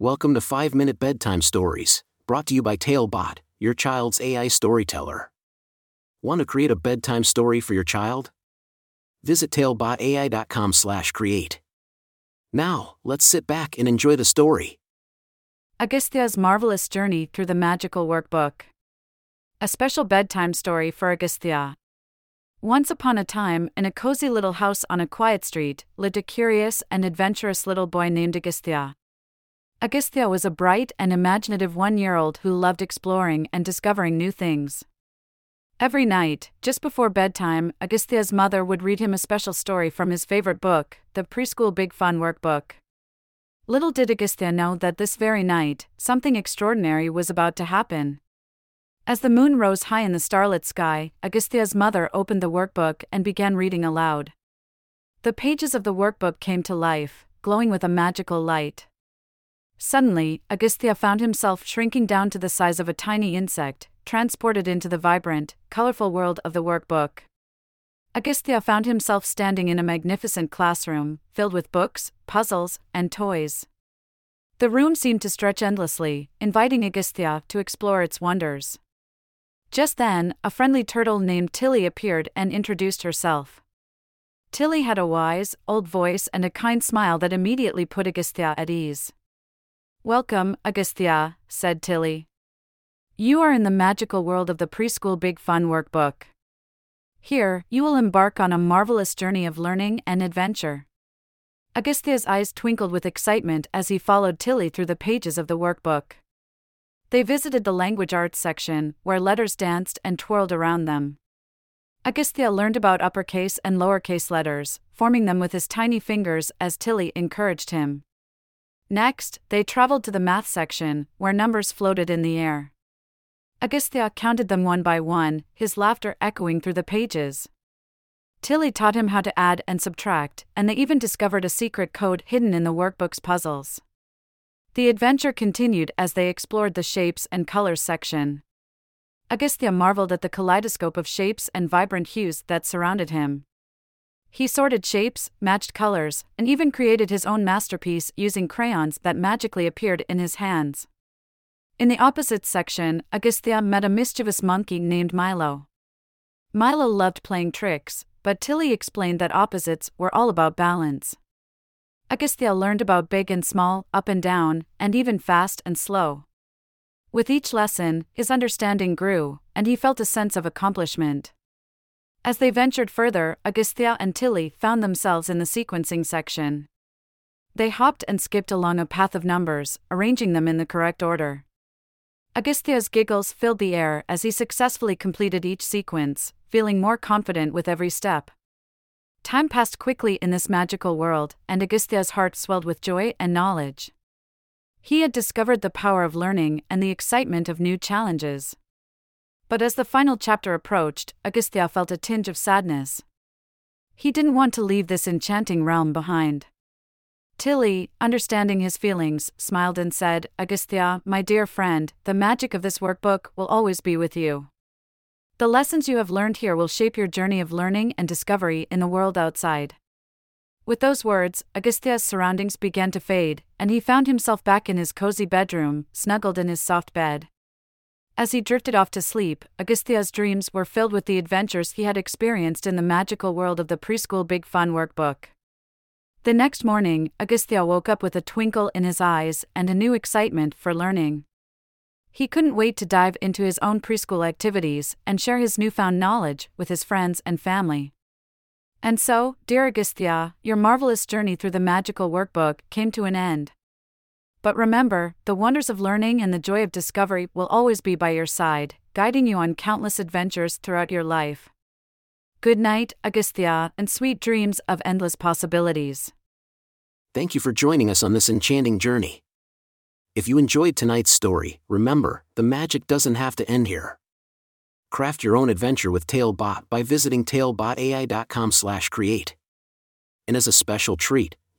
Welcome to 5 Minute Bedtime Stories, brought to you by Talebot, your child's AI storyteller. Want to create a bedtime story for your child? Visit talebotai.com/create. Now, let's sit back and enjoy the story. Agastya's Marvelous Journey Through the Magical Workbook. A special bedtime story for Agastya. Once upon a time, in a cozy little house on a quiet street, lived a curious and adventurous little boy named Agastya. Agastya was a bright and imaginative one year old who loved exploring and discovering new things. Every night, just before bedtime, Agastya's mother would read him a special story from his favorite book, the Preschool Big Fun Workbook. Little did Agastya know that this very night, something extraordinary was about to happen. As the moon rose high in the starlit sky, Agastya's mother opened the workbook and began reading aloud. The pages of the workbook came to life, glowing with a magical light. Suddenly, Agastya found himself shrinking down to the size of a tiny insect, transported into the vibrant, colorful world of the workbook. Agastya found himself standing in a magnificent classroom, filled with books, puzzles, and toys. The room seemed to stretch endlessly, inviting Agastya to explore its wonders. Just then, a friendly turtle named Tilly appeared and introduced herself. Tilly had a wise, old voice and a kind smile that immediately put Agastya at ease. Welcome, Agastya, said Tilly. You are in the magical world of the Preschool Big Fun workbook. Here, you will embark on a marvelous journey of learning and adventure. Agastya's eyes twinkled with excitement as he followed Tilly through the pages of the workbook. They visited the language arts section, where letters danced and twirled around them. Agastya learned about uppercase and lowercase letters, forming them with his tiny fingers as Tilly encouraged him. Next, they traveled to the math section, where numbers floated in the air. Agastya counted them one by one, his laughter echoing through the pages. Tilly taught him how to add and subtract, and they even discovered a secret code hidden in the workbook's puzzles. The adventure continued as they explored the shapes and colors section. Agastya marveled at the kaleidoscope of shapes and vibrant hues that surrounded him. He sorted shapes, matched colors, and even created his own masterpiece using crayons that magically appeared in his hands. In the opposite section, Agastya met a mischievous monkey named Milo. Milo loved playing tricks, but Tilly explained that opposites were all about balance. Agastya learned about big and small, up and down, and even fast and slow. With each lesson, his understanding grew, and he felt a sense of accomplishment. As they ventured further, Agastya and Tilly found themselves in the sequencing section. They hopped and skipped along a path of numbers, arranging them in the correct order. Agastya's giggles filled the air as he successfully completed each sequence, feeling more confident with every step. Time passed quickly in this magical world, and Agastya's heart swelled with joy and knowledge. He had discovered the power of learning and the excitement of new challenges. But as the final chapter approached, Agastya felt a tinge of sadness. He didn't want to leave this enchanting realm behind. Tilly, understanding his feelings, smiled and said, Agastya, my dear friend, the magic of this workbook will always be with you. The lessons you have learned here will shape your journey of learning and discovery in the world outside. With those words, Agastya's surroundings began to fade, and he found himself back in his cozy bedroom, snuggled in his soft bed. As he drifted off to sleep, Agastya's dreams were filled with the adventures he had experienced in the magical world of the preschool Big Fun workbook. The next morning, Agastya woke up with a twinkle in his eyes and a new excitement for learning. He couldn't wait to dive into his own preschool activities and share his newfound knowledge with his friends and family. And so, dear Agastya, your marvelous journey through the magical workbook came to an end. But remember, the wonders of learning and the joy of discovery will always be by your side, guiding you on countless adventures throughout your life. Good night, Agastya, and sweet dreams of endless possibilities. Thank you for joining us on this enchanting journey. If you enjoyed tonight's story, remember, the magic doesn't have to end here. Craft your own adventure with Talebot by visiting talebotai.com/create. And as a special treat,